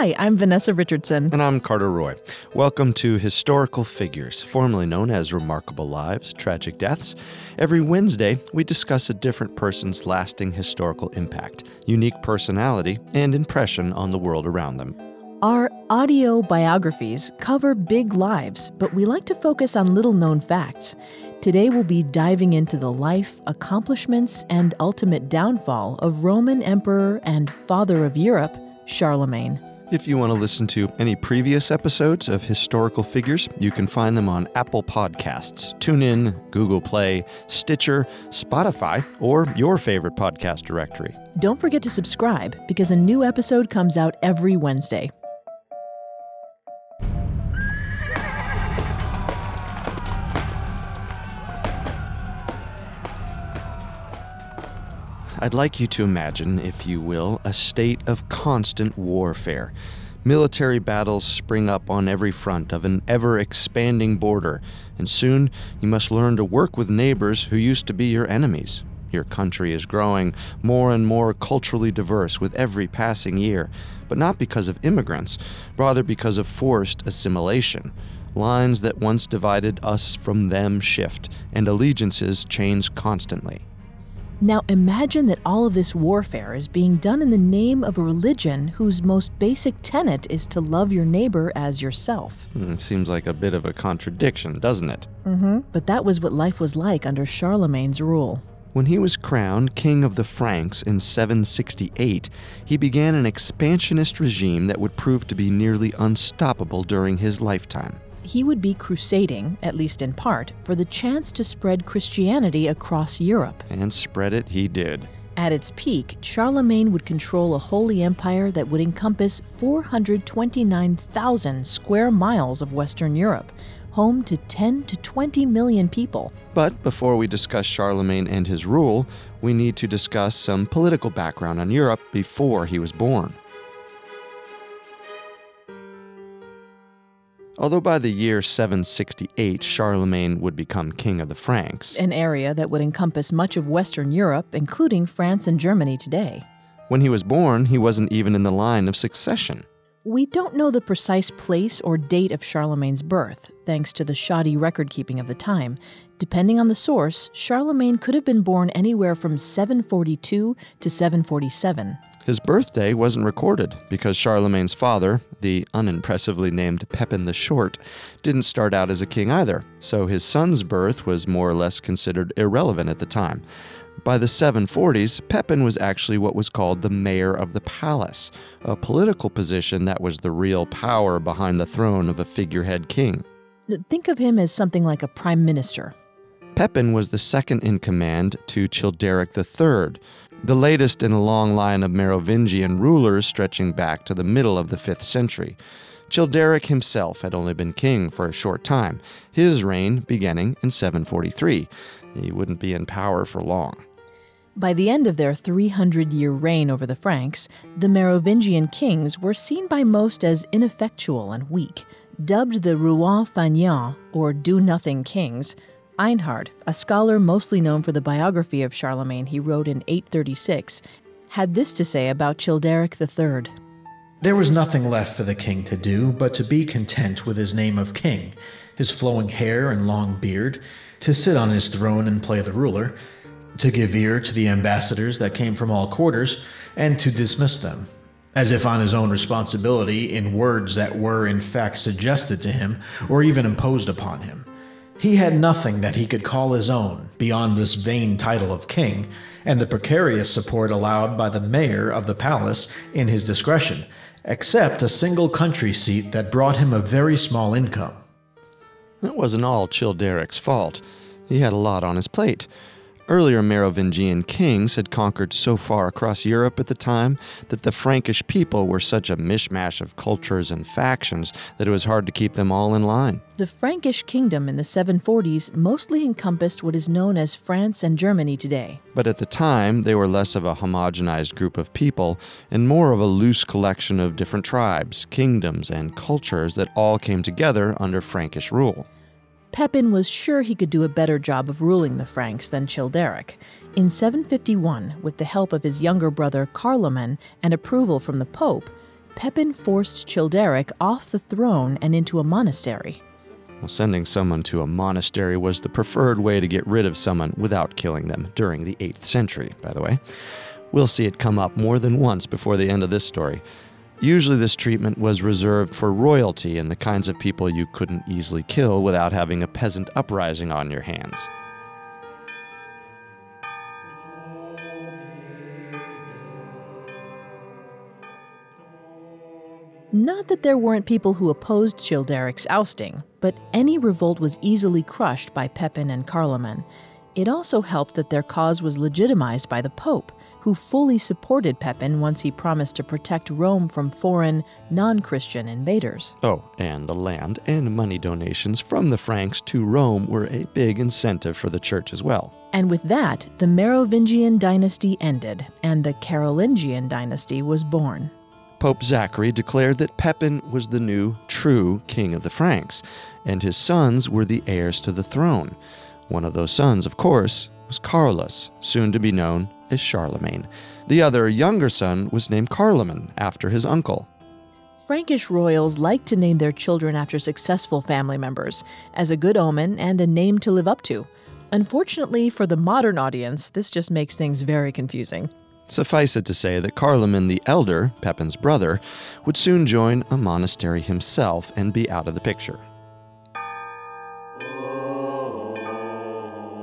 Hi, I'm Vanessa Richardson. And I'm Carter Roy. Welcome to Historical Figures, formerly known as Remarkable Lives, Tragic Deaths. Every Wednesday, we discuss a different person's lasting historical impact, unique personality, and impression on the world around them. Our audio biographies cover big lives, but we like to focus on little known facts. Today we'll be diving into the life, accomplishments, and ultimate downfall of Roman Emperor and Father of Europe, Charlemagne. If you want to listen to any previous episodes of Historical Figures, you can find them on Apple Podcasts, TuneIn, Google Play, Stitcher, Spotify, or your favorite podcast directory. Don't forget to subscribe because a new episode comes out every Wednesday. I'd like you to imagine, if you will, a state of constant warfare. Military battles spring up on every front of an ever expanding border, and soon you must learn to work with neighbors who used to be your enemies. Your country is growing more and more culturally diverse with every passing year, but not because of immigrants, rather because of forced assimilation. Lines that once divided us from them shift, and allegiances change constantly. Now imagine that all of this warfare is being done in the name of a religion whose most basic tenet is to love your neighbor as yourself. Hmm, seems like a bit of a contradiction, doesn't it? Mm-hmm. But that was what life was like under Charlemagne's rule. When he was crowned king of the Franks in 768, he began an expansionist regime that would prove to be nearly unstoppable during his lifetime he would be crusading, at least in part, for the chance to spread Christianity across Europe. And spread it he did. At its peak, Charlemagne would control a holy empire that would encompass 429,000 square miles of Western Europe, home to 10 to 20 million people. But before we discuss Charlemagne and his rule, we need to discuss some political background on Europe before he was born. Although by the year 768, Charlemagne would become king of the Franks, an area that would encompass much of Western Europe, including France and Germany today. When he was born, he wasn't even in the line of succession. We don't know the precise place or date of Charlemagne's birth, thanks to the shoddy record keeping of the time. Depending on the source, Charlemagne could have been born anywhere from 742 to 747. His birthday wasn't recorded because Charlemagne's father, the unimpressively named Pepin the Short, didn't start out as a king either, so his son's birth was more or less considered irrelevant at the time. By the 740s, Pepin was actually what was called the mayor of the palace, a political position that was the real power behind the throne of a figurehead king. Think of him as something like a prime minister. Pepin was the second in command to Childeric III, the latest in a long line of Merovingian rulers stretching back to the middle of the 5th century. Childeric himself had only been king for a short time, his reign beginning in 743. He wouldn't be in power for long. By the end of their 300 year reign over the Franks, the Merovingian kings were seen by most as ineffectual and weak. Dubbed the Rois Fainéants, or do nothing kings, Einhard, a scholar mostly known for the biography of Charlemagne he wrote in 836, had this to say about Childeric III. There was nothing left for the king to do but to be content with his name of king, his flowing hair and long beard, to sit on his throne and play the ruler, to give ear to the ambassadors that came from all quarters, and to dismiss them, as if on his own responsibility in words that were in fact suggested to him or even imposed upon him. He had nothing that he could call his own beyond this vain title of king and the precarious support allowed by the mayor of the palace in his discretion, except a single country seat that brought him a very small income. That wasn't all Childeric's fault. He had a lot on his plate. Earlier Merovingian kings had conquered so far across Europe at the time that the Frankish people were such a mishmash of cultures and factions that it was hard to keep them all in line. The Frankish kingdom in the 740s mostly encompassed what is known as France and Germany today. But at the time, they were less of a homogenized group of people and more of a loose collection of different tribes, kingdoms, and cultures that all came together under Frankish rule. Pepin was sure he could do a better job of ruling the Franks than Childeric. In 751, with the help of his younger brother Carloman and approval from the Pope, Pepin forced Childeric off the throne and into a monastery. Well, sending someone to a monastery was the preferred way to get rid of someone without killing them during the 8th century, by the way. We'll see it come up more than once before the end of this story. Usually, this treatment was reserved for royalty and the kinds of people you couldn't easily kill without having a peasant uprising on your hands. Not that there weren't people who opposed Childeric's ousting, but any revolt was easily crushed by Pepin and Carloman. It also helped that their cause was legitimized by the Pope, who fully supported Pepin once he promised to protect Rome from foreign, non Christian invaders. Oh, and the land and money donations from the Franks to Rome were a big incentive for the church as well. And with that, the Merovingian dynasty ended, and the Carolingian dynasty was born. Pope Zachary declared that Pepin was the new, true king of the Franks, and his sons were the heirs to the throne. One of those sons, of course, was Carolus, soon to be known as Charlemagne. The other, younger son, was named Carloman, after his uncle. Frankish royals like to name their children after successful family members, as a good omen and a name to live up to. Unfortunately, for the modern audience, this just makes things very confusing. Suffice it to say that Carloman the Elder, Pepin's brother, would soon join a monastery himself and be out of the picture.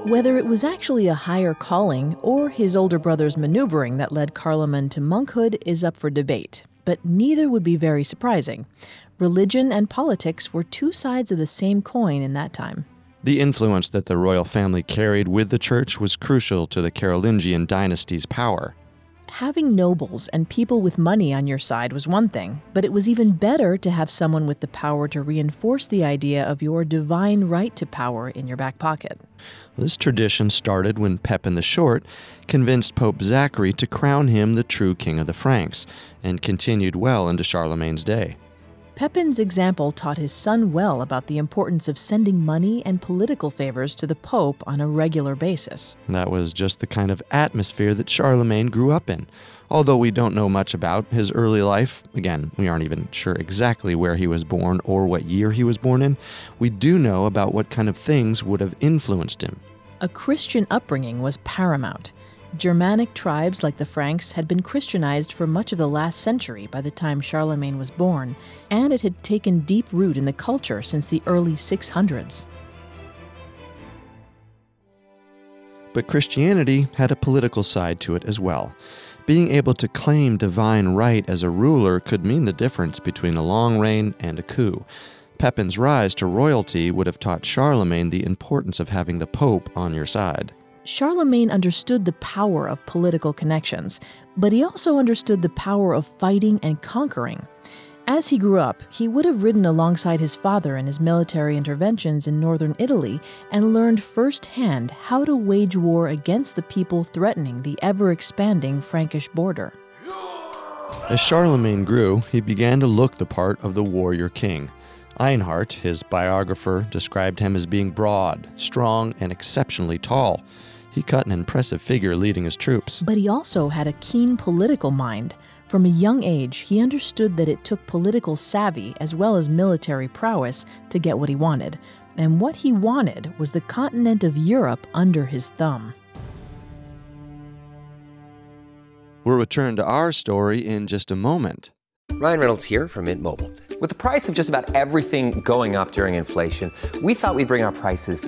Whether it was actually a higher calling or his older brother's maneuvering that led Carloman to monkhood is up for debate, but neither would be very surprising. Religion and politics were two sides of the same coin in that time. The influence that the royal family carried with the church was crucial to the Carolingian dynasty's power. Having nobles and people with money on your side was one thing, but it was even better to have someone with the power to reinforce the idea of your divine right to power in your back pocket. This tradition started when Pepin the Short convinced Pope Zachary to crown him the true king of the Franks, and continued well into Charlemagne's day. Pepin's example taught his son well about the importance of sending money and political favors to the Pope on a regular basis. That was just the kind of atmosphere that Charlemagne grew up in. Although we don't know much about his early life, again, we aren't even sure exactly where he was born or what year he was born in, we do know about what kind of things would have influenced him. A Christian upbringing was paramount. Germanic tribes like the Franks had been Christianized for much of the last century by the time Charlemagne was born, and it had taken deep root in the culture since the early 600s. But Christianity had a political side to it as well. Being able to claim divine right as a ruler could mean the difference between a long reign and a coup. Pepin's rise to royalty would have taught Charlemagne the importance of having the Pope on your side. Charlemagne understood the power of political connections, but he also understood the power of fighting and conquering. As he grew up, he would have ridden alongside his father in his military interventions in northern Italy and learned firsthand how to wage war against the people threatening the ever expanding Frankish border. As Charlemagne grew, he began to look the part of the warrior king. Einhard, his biographer, described him as being broad, strong, and exceptionally tall. He cut an impressive figure leading his troops. But he also had a keen political mind. From a young age, he understood that it took political savvy as well as military prowess to get what he wanted. And what he wanted was the continent of Europe under his thumb. We'll return to our story in just a moment. Ryan Reynolds here from Mint Mobile. With the price of just about everything going up during inflation, we thought we'd bring our prices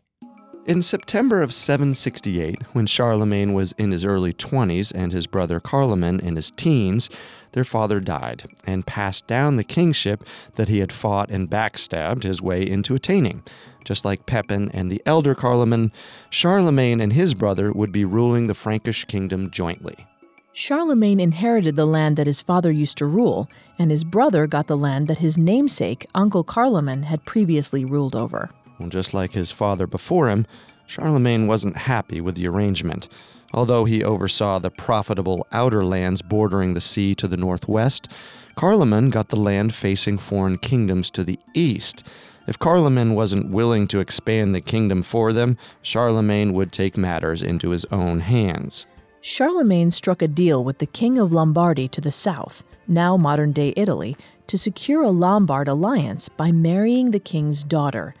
In September of 768, when Charlemagne was in his early 20s and his brother Carloman in his teens, their father died and passed down the kingship that he had fought and backstabbed his way into attaining. Just like Pepin and the elder Carloman, Charlemagne and his brother would be ruling the Frankish kingdom jointly. Charlemagne inherited the land that his father used to rule, and his brother got the land that his namesake, Uncle Carloman, had previously ruled over. Well, just like his father before him, Charlemagne wasn't happy with the arrangement. Although he oversaw the profitable outer lands bordering the sea to the northwest, Carloman got the land facing foreign kingdoms to the east. If Carloman wasn't willing to expand the kingdom for them, Charlemagne would take matters into his own hands. Charlemagne struck a deal with the King of Lombardy to the south, now modern day Italy, to secure a Lombard alliance by marrying the king's daughter.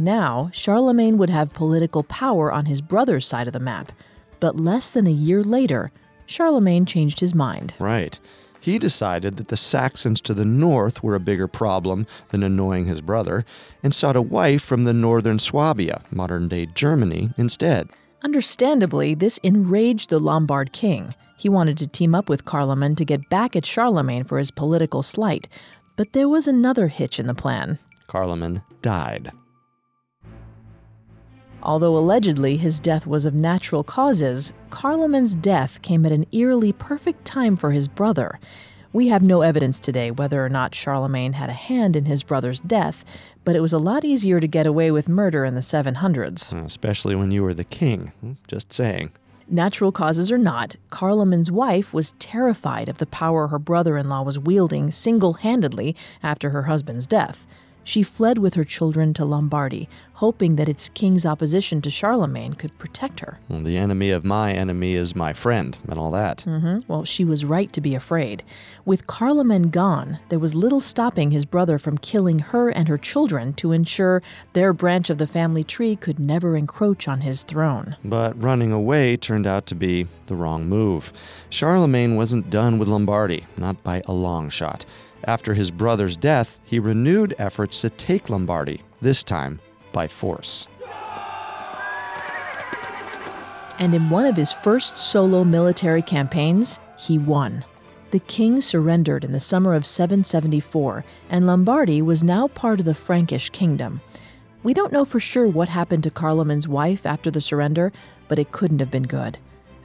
Now, Charlemagne would have political power on his brother's side of the map. But less than a year later, Charlemagne changed his mind. Right. He decided that the Saxons to the north were a bigger problem than annoying his brother, and sought a wife from the northern Swabia, modern day Germany, instead. Understandably, this enraged the Lombard king. He wanted to team up with Carloman to get back at Charlemagne for his political slight. But there was another hitch in the plan. Carloman died. Although allegedly his death was of natural causes, Carloman's death came at an eerily perfect time for his brother. We have no evidence today whether or not Charlemagne had a hand in his brother's death, but it was a lot easier to get away with murder in the 700s. Hmm, especially when you were the king. Hmm, just saying. Natural causes or not, Carloman's wife was terrified of the power her brother in law was wielding single handedly after her husband's death. She fled with her children to Lombardy, hoping that its king's opposition to Charlemagne could protect her. Well, the enemy of my enemy is my friend, and all that. hmm Well, she was right to be afraid. With Carloman gone, there was little stopping his brother from killing her and her children to ensure their branch of the family tree could never encroach on his throne. But running away turned out to be the wrong move. Charlemagne wasn't done with Lombardy, not by a long shot. After his brother's death, he renewed efforts to take Lombardy, this time by force. And in one of his first solo military campaigns, he won. The king surrendered in the summer of 774, and Lombardy was now part of the Frankish kingdom. We don't know for sure what happened to Carloman's wife after the surrender, but it couldn't have been good.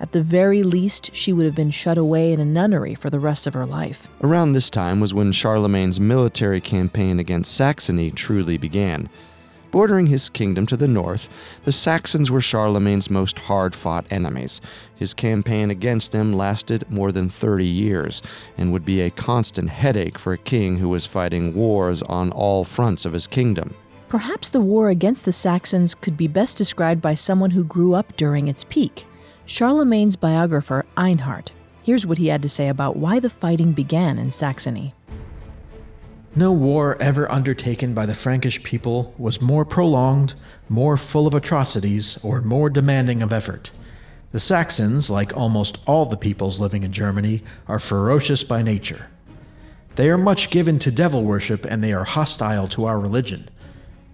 At the very least, she would have been shut away in a nunnery for the rest of her life. Around this time was when Charlemagne's military campaign against Saxony truly began. Bordering his kingdom to the north, the Saxons were Charlemagne's most hard fought enemies. His campaign against them lasted more than 30 years and would be a constant headache for a king who was fighting wars on all fronts of his kingdom. Perhaps the war against the Saxons could be best described by someone who grew up during its peak. Charlemagne's biographer, Einhard. Here's what he had to say about why the fighting began in Saxony. No war ever undertaken by the Frankish people was more prolonged, more full of atrocities, or more demanding of effort. The Saxons, like almost all the peoples living in Germany, are ferocious by nature. They are much given to devil worship and they are hostile to our religion.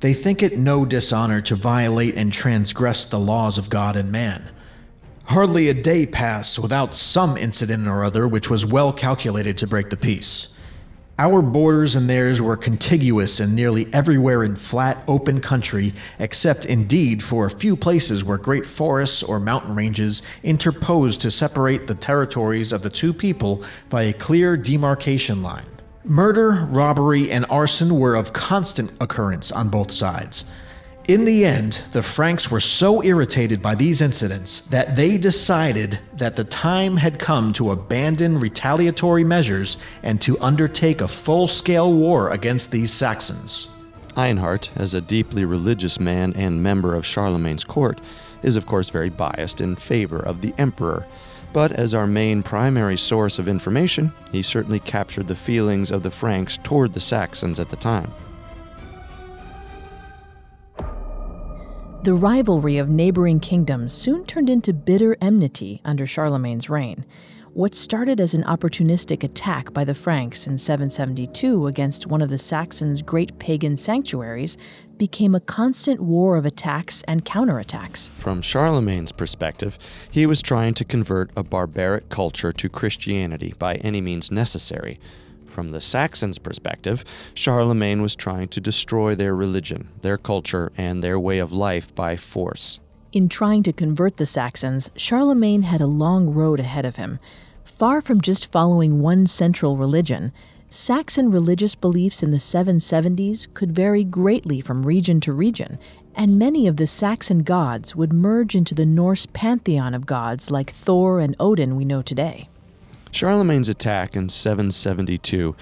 They think it no dishonor to violate and transgress the laws of God and man. Hardly a day passed without some incident or other which was well calculated to break the peace. Our borders and theirs were contiguous and nearly everywhere in flat, open country, except indeed for a few places where great forests or mountain ranges interposed to separate the territories of the two people by a clear demarcation line. Murder, robbery, and arson were of constant occurrence on both sides. In the end, the Franks were so irritated by these incidents that they decided that the time had come to abandon retaliatory measures and to undertake a full scale war against these Saxons. Einhard, as a deeply religious man and member of Charlemagne's court, is of course very biased in favor of the emperor. But as our main primary source of information, he certainly captured the feelings of the Franks toward the Saxons at the time. The rivalry of neighboring kingdoms soon turned into bitter enmity under Charlemagne's reign. What started as an opportunistic attack by the Franks in 772 against one of the Saxons' great pagan sanctuaries became a constant war of attacks and counterattacks. From Charlemagne's perspective, he was trying to convert a barbaric culture to Christianity by any means necessary. From the Saxons' perspective, Charlemagne was trying to destroy their religion, their culture, and their way of life by force. In trying to convert the Saxons, Charlemagne had a long road ahead of him. Far from just following one central religion, Saxon religious beliefs in the 770s could vary greatly from region to region, and many of the Saxon gods would merge into the Norse pantheon of gods like Thor and Odin we know today. Charlemagne's attack in 772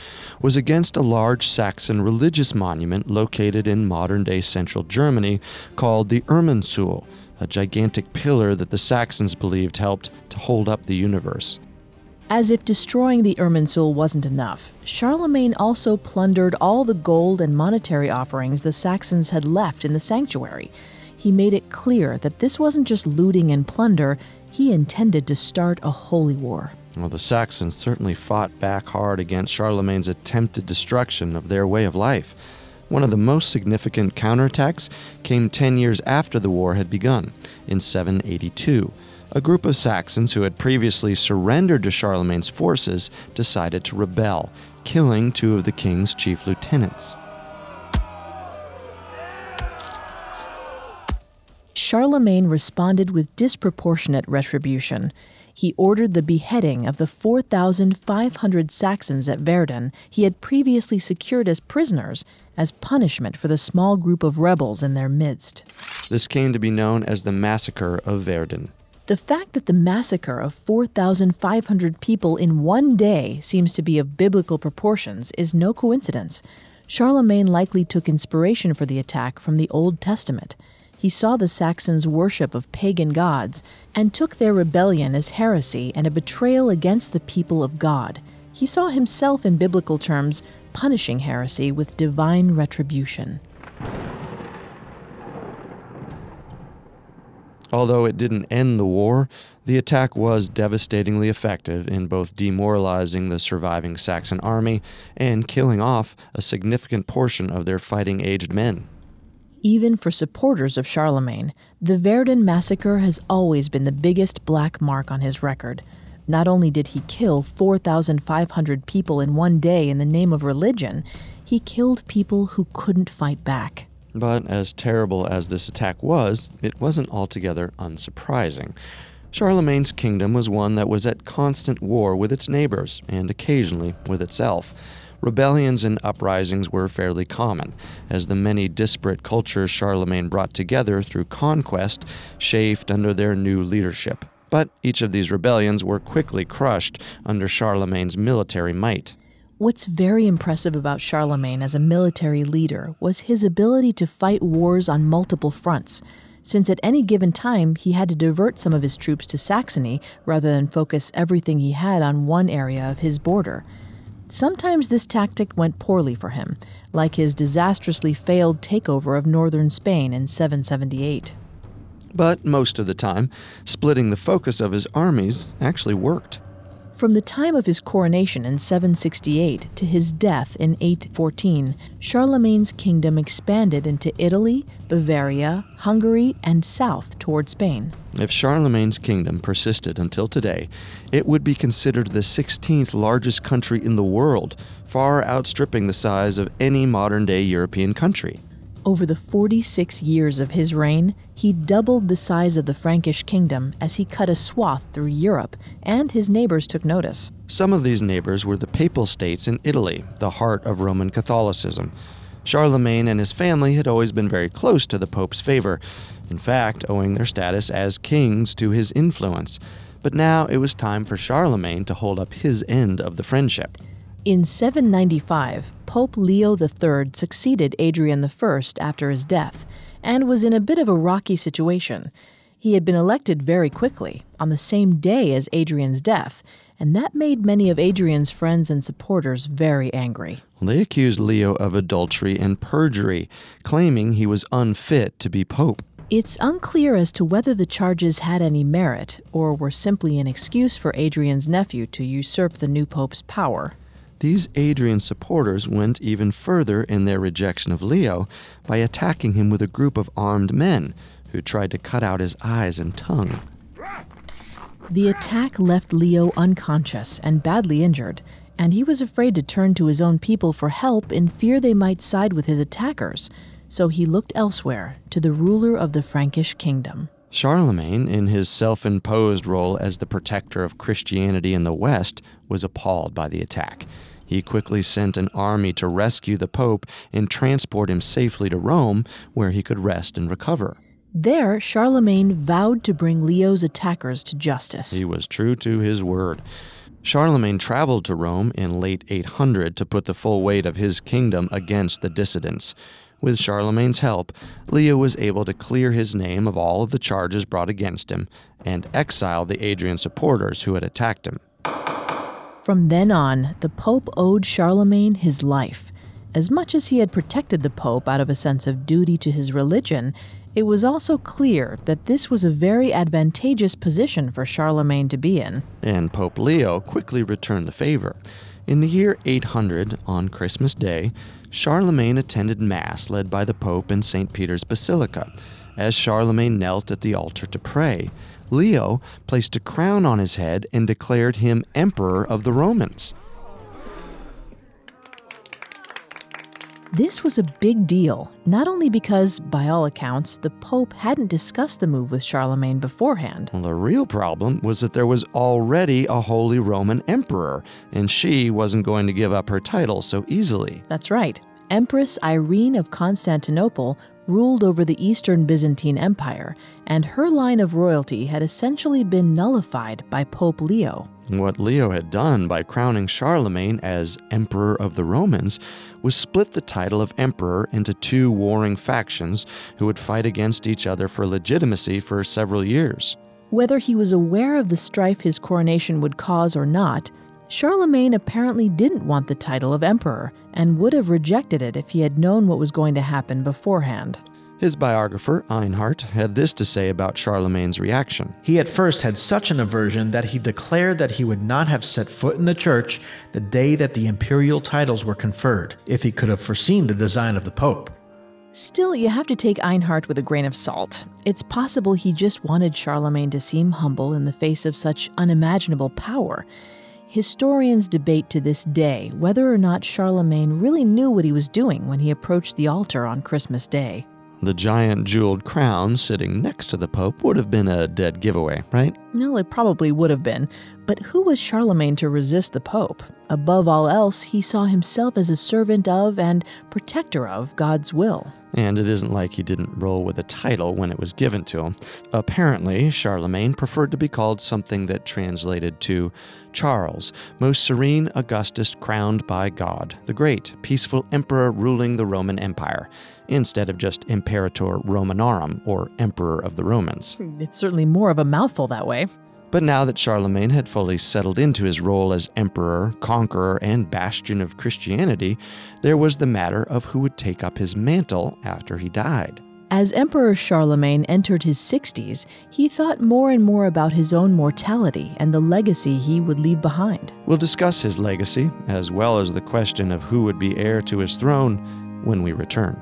was against a large Saxon religious monument located in modern day central Germany called the Irminsul, a gigantic pillar that the Saxons believed helped to hold up the universe. As if destroying the Irminsul wasn't enough, Charlemagne also plundered all the gold and monetary offerings the Saxons had left in the sanctuary. He made it clear that this wasn't just looting and plunder, he intended to start a holy war. Well, the Saxons certainly fought back hard against Charlemagne's attempted destruction of their way of life. One of the most significant counterattacks came 10 years after the war had begun, in 782 a group of Saxons who had previously surrendered to Charlemagne's forces decided to rebel, killing two of the king's chief lieutenants. Charlemagne responded with disproportionate retribution. He ordered the beheading of the 4,500 Saxons at Verden he had previously secured as prisoners as punishment for the small group of rebels in their midst. This came to be known as the Massacre of Verden. The fact that the massacre of 4,500 people in one day seems to be of biblical proportions is no coincidence. Charlemagne likely took inspiration for the attack from the Old Testament. He saw the Saxons' worship of pagan gods and took their rebellion as heresy and a betrayal against the people of God. He saw himself, in biblical terms, punishing heresy with divine retribution. Although it didn't end the war, the attack was devastatingly effective in both demoralizing the surviving Saxon army and killing off a significant portion of their fighting aged men. Even for supporters of Charlemagne, the Verden massacre has always been the biggest black mark on his record. Not only did he kill 4,500 people in one day in the name of religion, he killed people who couldn't fight back. But as terrible as this attack was, it wasn't altogether unsurprising. Charlemagne's kingdom was one that was at constant war with its neighbors and occasionally with itself. Rebellions and uprisings were fairly common, as the many disparate cultures Charlemagne brought together through conquest chafed under their new leadership. But each of these rebellions were quickly crushed under Charlemagne's military might. What's very impressive about Charlemagne as a military leader was his ability to fight wars on multiple fronts. since at any given time he had to divert some of his troops to Saxony rather than focus everything he had on one area of his border. Sometimes this tactic went poorly for him, like his disastrously failed takeover of northern Spain in 778. But most of the time, splitting the focus of his armies actually worked. From the time of his coronation in 768 to his death in 814, Charlemagne's kingdom expanded into Italy, Bavaria, Hungary, and south toward Spain. If Charlemagne's kingdom persisted until today, it would be considered the 16th largest country in the world, far outstripping the size of any modern day European country. Over the 46 years of his reign, he doubled the size of the Frankish kingdom as he cut a swath through Europe, and his neighbors took notice. Some of these neighbors were the Papal States in Italy, the heart of Roman Catholicism. Charlemagne and his family had always been very close to the Pope's favor, in fact, owing their status as kings to his influence. But now it was time for Charlemagne to hold up his end of the friendship. In 795, Pope Leo III succeeded Adrian I after his death and was in a bit of a rocky situation. He had been elected very quickly, on the same day as Adrian's death, and that made many of Adrian's friends and supporters very angry. They accused Leo of adultery and perjury, claiming he was unfit to be pope. It's unclear as to whether the charges had any merit or were simply an excuse for Adrian's nephew to usurp the new pope's power. These Adrian supporters went even further in their rejection of Leo by attacking him with a group of armed men who tried to cut out his eyes and tongue. The attack left Leo unconscious and badly injured, and he was afraid to turn to his own people for help in fear they might side with his attackers. So he looked elsewhere to the ruler of the Frankish kingdom. Charlemagne, in his self imposed role as the protector of Christianity in the West, was appalled by the attack. He quickly sent an army to rescue the Pope and transport him safely to Rome, where he could rest and recover. There, Charlemagne vowed to bring Leo's attackers to justice. He was true to his word. Charlemagne traveled to Rome in late 800 to put the full weight of his kingdom against the dissidents. With Charlemagne's help, Leo was able to clear his name of all of the charges brought against him and exile the Adrian supporters who had attacked him. From then on, the Pope owed Charlemagne his life. As much as he had protected the Pope out of a sense of duty to his religion, it was also clear that this was a very advantageous position for Charlemagne to be in. And Pope Leo quickly returned the favor. In the year 800, on Christmas Day, Charlemagne attended Mass led by the Pope in St. Peter's Basilica. As Charlemagne knelt at the altar to pray, Leo placed a crown on his head and declared him Emperor of the Romans. This was a big deal, not only because, by all accounts, the Pope hadn't discussed the move with Charlemagne beforehand. Well, the real problem was that there was already a Holy Roman Emperor, and she wasn't going to give up her title so easily. That's right. Empress Irene of Constantinople ruled over the Eastern Byzantine Empire, and her line of royalty had essentially been nullified by Pope Leo. What Leo had done by crowning Charlemagne as Emperor of the Romans was split the title of Emperor into two warring factions who would fight against each other for legitimacy for several years. Whether he was aware of the strife his coronation would cause or not, Charlemagne apparently didn't want the title of emperor and would have rejected it if he had known what was going to happen beforehand. His biographer, Einhard, had this to say about Charlemagne's reaction. He at first had such an aversion that he declared that he would not have set foot in the church the day that the imperial titles were conferred, if he could have foreseen the design of the Pope. Still, you have to take Einhard with a grain of salt. It's possible he just wanted Charlemagne to seem humble in the face of such unimaginable power. Historians debate to this day whether or not Charlemagne really knew what he was doing when he approached the altar on Christmas Day. The giant jeweled crown sitting next to the Pope would have been a dead giveaway, right? Well, it probably would have been, but who was Charlemagne to resist the Pope? Above all else, he saw himself as a servant of and protector of God's will. And it isn't like he didn't roll with a title when it was given to him. Apparently, Charlemagne preferred to be called something that translated to Charles, most serene Augustus crowned by God, the great, peaceful emperor ruling the Roman Empire, instead of just Imperator Romanorum, or Emperor of the Romans. Hmm, it's certainly more of a mouthful that way. But now that Charlemagne had fully settled into his role as emperor, conqueror, and bastion of Christianity, there was the matter of who would take up his mantle after he died. As Emperor Charlemagne entered his 60s, he thought more and more about his own mortality and the legacy he would leave behind. We'll discuss his legacy, as well as the question of who would be heir to his throne, when we return.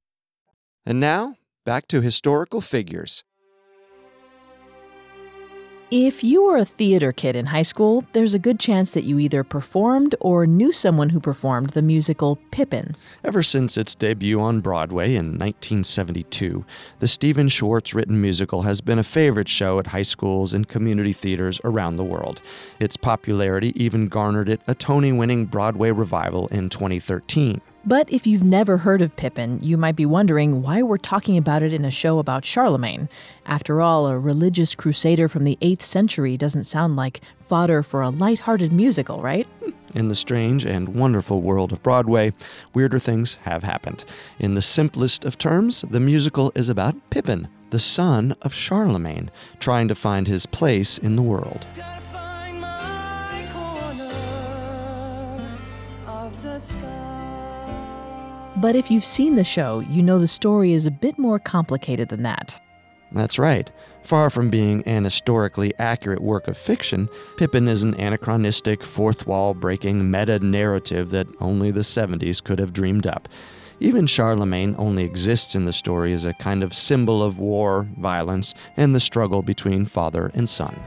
And now, back to historical figures. If you were a theater kid in high school, there's a good chance that you either performed or knew someone who performed the musical Pippin. Ever since its debut on Broadway in 1972, the Stephen Schwartz written musical has been a favorite show at high schools and community theaters around the world. Its popularity even garnered it a Tony winning Broadway revival in 2013. But if you've never heard of Pippin, you might be wondering why we're talking about it in a show about Charlemagne. After all, a religious crusader from the 8th century doesn't sound like fodder for a light-hearted musical, right? In the strange and wonderful world of Broadway, weirder things have happened. In the simplest of terms, the musical is about Pippin, the son of Charlemagne, trying to find his place in the world. But if you've seen the show, you know the story is a bit more complicated than that. That's right. Far from being an historically accurate work of fiction, Pippin is an anachronistic, fourth wall breaking meta narrative that only the 70s could have dreamed up. Even Charlemagne only exists in the story as a kind of symbol of war, violence, and the struggle between father and son.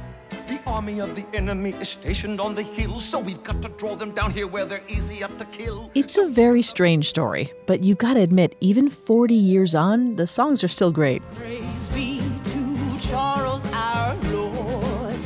The army of the enemy is stationed on the hill, so we've got to draw them down here where they're easier to kill. It's a very strange story, but you've got to admit, even 40 years on, the songs are still great. Praise be to Charles our Lord.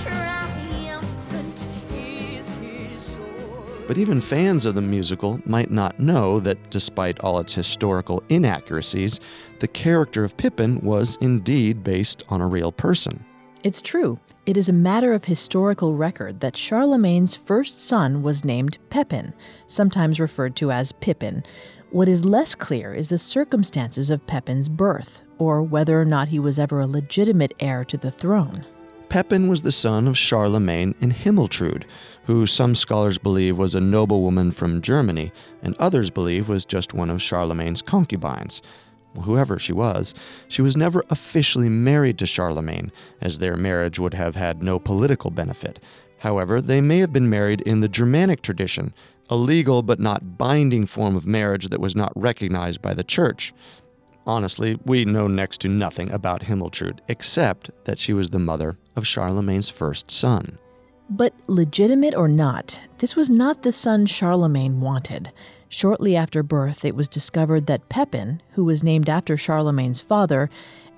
Triumphant is his sword. But even fans of the musical might not know that despite all its historical inaccuracies, the character of Pippin was indeed based on a real person. It's true. It is a matter of historical record that Charlemagne's first son was named Pepin, sometimes referred to as Pippin. What is less clear is the circumstances of Pepin's birth, or whether or not he was ever a legitimate heir to the throne. Pepin was the son of Charlemagne and Himiltrud, who some scholars believe was a noblewoman from Germany, and others believe was just one of Charlemagne's concubines whoever she was, she was never officially married to Charlemagne, as their marriage would have had no political benefit. However, they may have been married in the Germanic tradition, a legal but not binding form of marriage that was not recognized by the church. Honestly, we know next to nothing about Himiltrud, except that she was the mother of Charlemagne's first son. But legitimate or not, this was not the son Charlemagne wanted. Shortly after birth, it was discovered that Pepin, who was named after Charlemagne's father,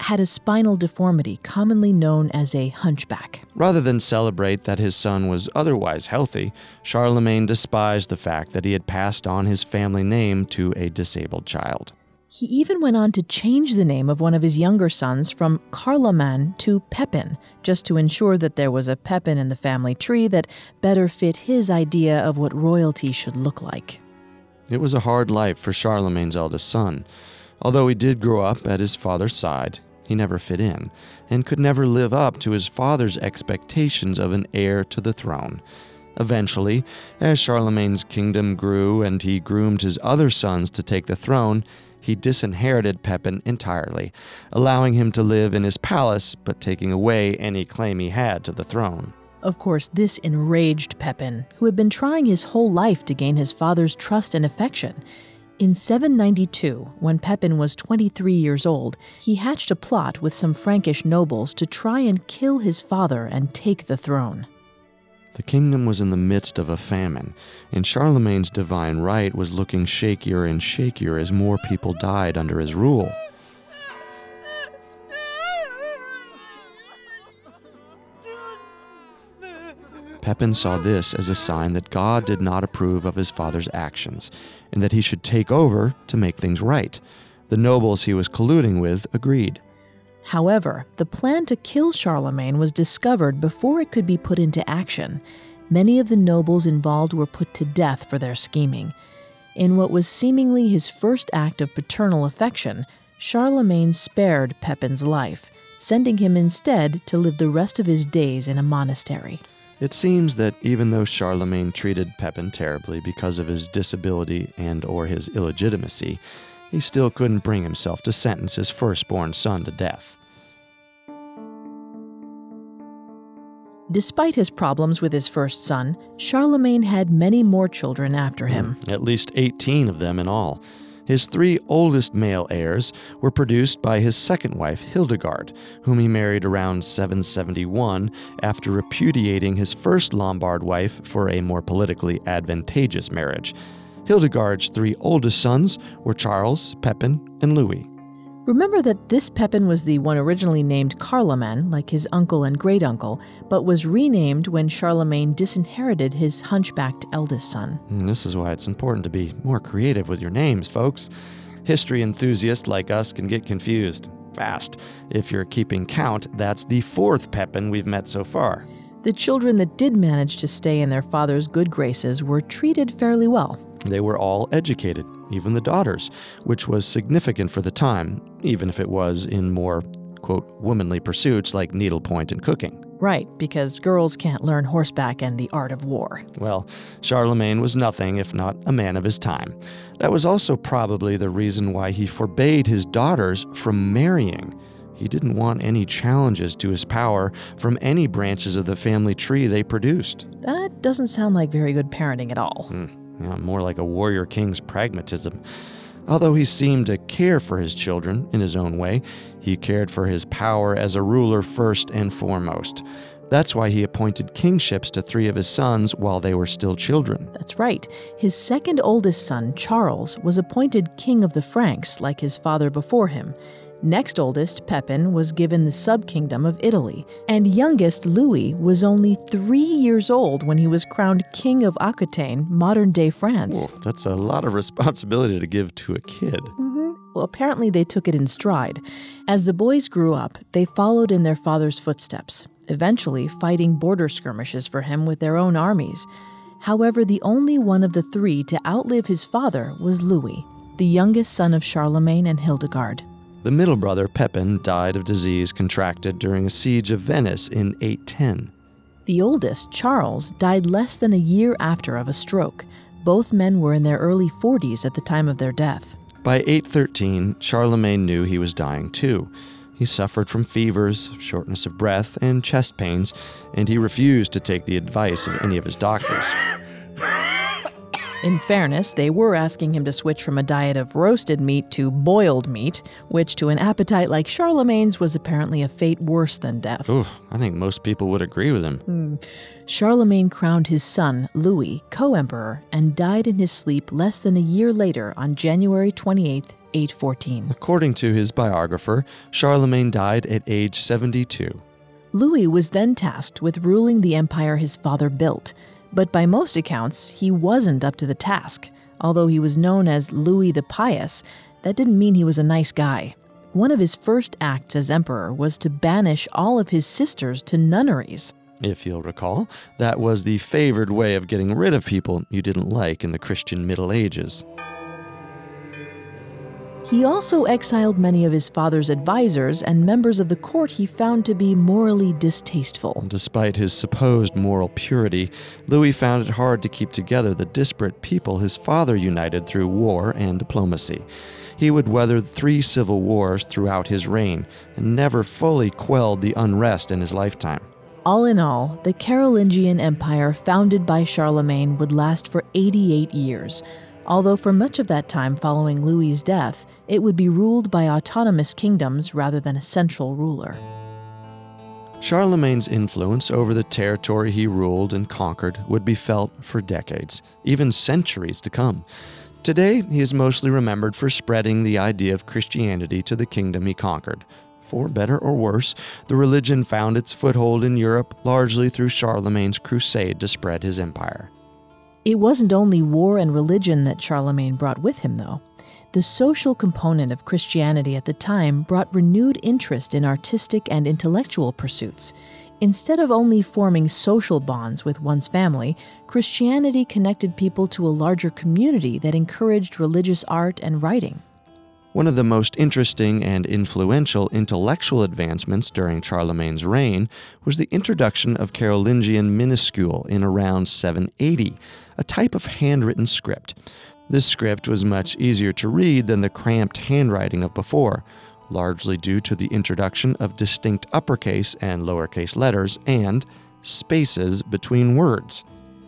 had a spinal deformity commonly known as a hunchback. Rather than celebrate that his son was otherwise healthy, Charlemagne despised the fact that he had passed on his family name to a disabled child. He even went on to change the name of one of his younger sons from Carloman to Pepin, just to ensure that there was a Pepin in the family tree that better fit his idea of what royalty should look like. It was a hard life for Charlemagne's eldest son. Although he did grow up at his father's side, he never fit in, and could never live up to his father's expectations of an heir to the throne. Eventually, as Charlemagne's kingdom grew and he groomed his other sons to take the throne, he disinherited Pepin entirely, allowing him to live in his palace but taking away any claim he had to the throne. Of course, this enraged Pepin, who had been trying his whole life to gain his father's trust and affection. In 792, when Pepin was 23 years old, he hatched a plot with some Frankish nobles to try and kill his father and take the throne. The kingdom was in the midst of a famine, and Charlemagne's divine right was looking shakier and shakier as more people died under his rule. Pepin saw this as a sign that God did not approve of his father's actions, and that he should take over to make things right. The nobles he was colluding with agreed. However, the plan to kill Charlemagne was discovered before it could be put into action. Many of the nobles involved were put to death for their scheming. In what was seemingly his first act of paternal affection, Charlemagne spared Pepin's life, sending him instead to live the rest of his days in a monastery. It seems that even though Charlemagne treated Pepin terribly because of his disability and or his illegitimacy, he still couldn't bring himself to sentence his firstborn son to death. Despite his problems with his first son, Charlemagne had many more children after him. Hmm, at least 18 of them in all. His three oldest male heirs were produced by his second wife, Hildegard, whom he married around 771 after repudiating his first Lombard wife for a more politically advantageous marriage. Hildegard's three oldest sons were Charles, Pepin, and Louis. Remember that this Pepin was the one originally named Carloman, like his uncle and great uncle, but was renamed when Charlemagne disinherited his hunchbacked eldest son. And this is why it's important to be more creative with your names, folks. History enthusiasts like us can get confused fast. If you're keeping count, that's the fourth Pepin we've met so far. The children that did manage to stay in their father's good graces were treated fairly well. They were all educated, even the daughters, which was significant for the time, even if it was in more, quote, womanly pursuits like needlepoint and cooking. Right, because girls can't learn horseback and the art of war. Well, Charlemagne was nothing if not a man of his time. That was also probably the reason why he forbade his daughters from marrying. He didn't want any challenges to his power from any branches of the family tree they produced. That doesn't sound like very good parenting at all. Mm, more like a warrior king's pragmatism. Although he seemed to care for his children in his own way, he cared for his power as a ruler first and foremost. That's why he appointed kingships to three of his sons while they were still children. That's right. His second oldest son, Charles, was appointed king of the Franks like his father before him. Next oldest, Pepin, was given the subkingdom of Italy, and youngest, Louis, was only three years old when he was crowned king of Aquitaine, modern day France. Whoa, that's a lot of responsibility to give to a kid. Mm-hmm. Well, apparently they took it in stride. As the boys grew up, they followed in their father's footsteps, eventually fighting border skirmishes for him with their own armies. However, the only one of the three to outlive his father was Louis, the youngest son of Charlemagne and Hildegard. The middle brother, Pepin, died of disease contracted during a siege of Venice in 810. The oldest, Charles, died less than a year after of a stroke. Both men were in their early 40s at the time of their death. By 813, Charlemagne knew he was dying too. He suffered from fevers, shortness of breath, and chest pains, and he refused to take the advice of any of his doctors. In fairness, they were asking him to switch from a diet of roasted meat to boiled meat, which to an appetite like Charlemagne's was apparently a fate worse than death. Ooh, I think most people would agree with him. Hmm. Charlemagne crowned his son, Louis, co emperor, and died in his sleep less than a year later on January 28, 814. According to his biographer, Charlemagne died at age 72. Louis was then tasked with ruling the empire his father built. But by most accounts, he wasn't up to the task. Although he was known as Louis the Pious, that didn't mean he was a nice guy. One of his first acts as emperor was to banish all of his sisters to nunneries. If you'll recall, that was the favored way of getting rid of people you didn't like in the Christian Middle Ages. He also exiled many of his father's advisors and members of the court he found to be morally distasteful. Despite his supposed moral purity, Louis found it hard to keep together the disparate people his father united through war and diplomacy. He would weather three civil wars throughout his reign and never fully quelled the unrest in his lifetime. All in all, the Carolingian Empire founded by Charlemagne would last for 88 years, although for much of that time following Louis's death, it would be ruled by autonomous kingdoms rather than a central ruler. Charlemagne's influence over the territory he ruled and conquered would be felt for decades, even centuries to come. Today, he is mostly remembered for spreading the idea of Christianity to the kingdom he conquered. For better or worse, the religion found its foothold in Europe largely through Charlemagne's crusade to spread his empire. It wasn't only war and religion that Charlemagne brought with him, though. The social component of Christianity at the time brought renewed interest in artistic and intellectual pursuits. Instead of only forming social bonds with one's family, Christianity connected people to a larger community that encouraged religious art and writing. One of the most interesting and influential intellectual advancements during Charlemagne's reign was the introduction of Carolingian minuscule in around 780, a type of handwritten script. This script was much easier to read than the cramped handwriting of before, largely due to the introduction of distinct uppercase and lowercase letters and spaces between words.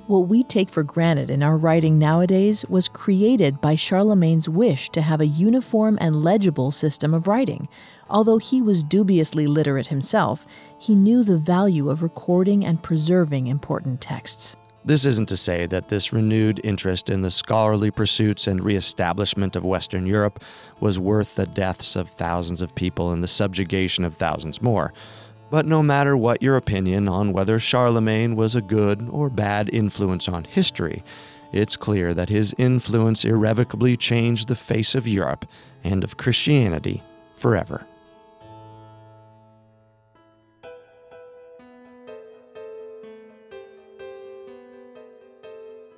What we take for granted in our writing nowadays was created by Charlemagne's wish to have a uniform and legible system of writing. Although he was dubiously literate himself, he knew the value of recording and preserving important texts. This isn't to say that this renewed interest in the scholarly pursuits and reestablishment of Western Europe was worth the deaths of thousands of people and the subjugation of thousands more. But no matter what your opinion on whether Charlemagne was a good or bad influence on history, it's clear that his influence irrevocably changed the face of Europe and of Christianity forever.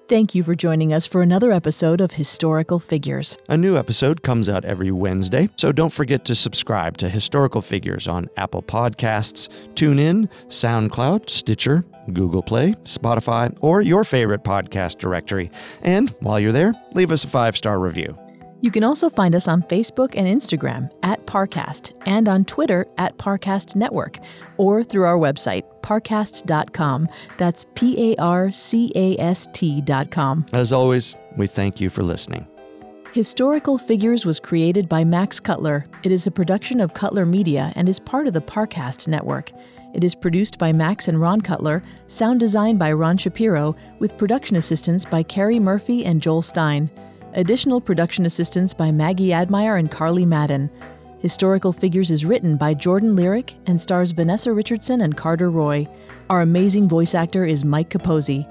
Thank you for joining us for another episode of Historical Figures. A new episode comes out every Wednesday, so don't forget to subscribe to Historical Figures on Apple Podcasts, TuneIn, SoundCloud, Stitcher, Google Play, Spotify, or your favorite podcast directory. And while you're there, leave us a five star review. You can also find us on Facebook and Instagram at Parcast and on Twitter at Parcast Network or through our website, parcast.com. That's P A R C A S T.com. As always, we thank you for listening. Historical Figures was created by Max Cutler. It is a production of Cutler Media and is part of the Parcast Network. It is produced by Max and Ron Cutler, sound design by Ron Shapiro, with production assistance by Carrie Murphy and Joel Stein. Additional production assistance by Maggie Admire and Carly Madden. Historical Figures is written by Jordan Lyric and stars Vanessa Richardson and Carter Roy. Our amazing voice actor is Mike Capozzi.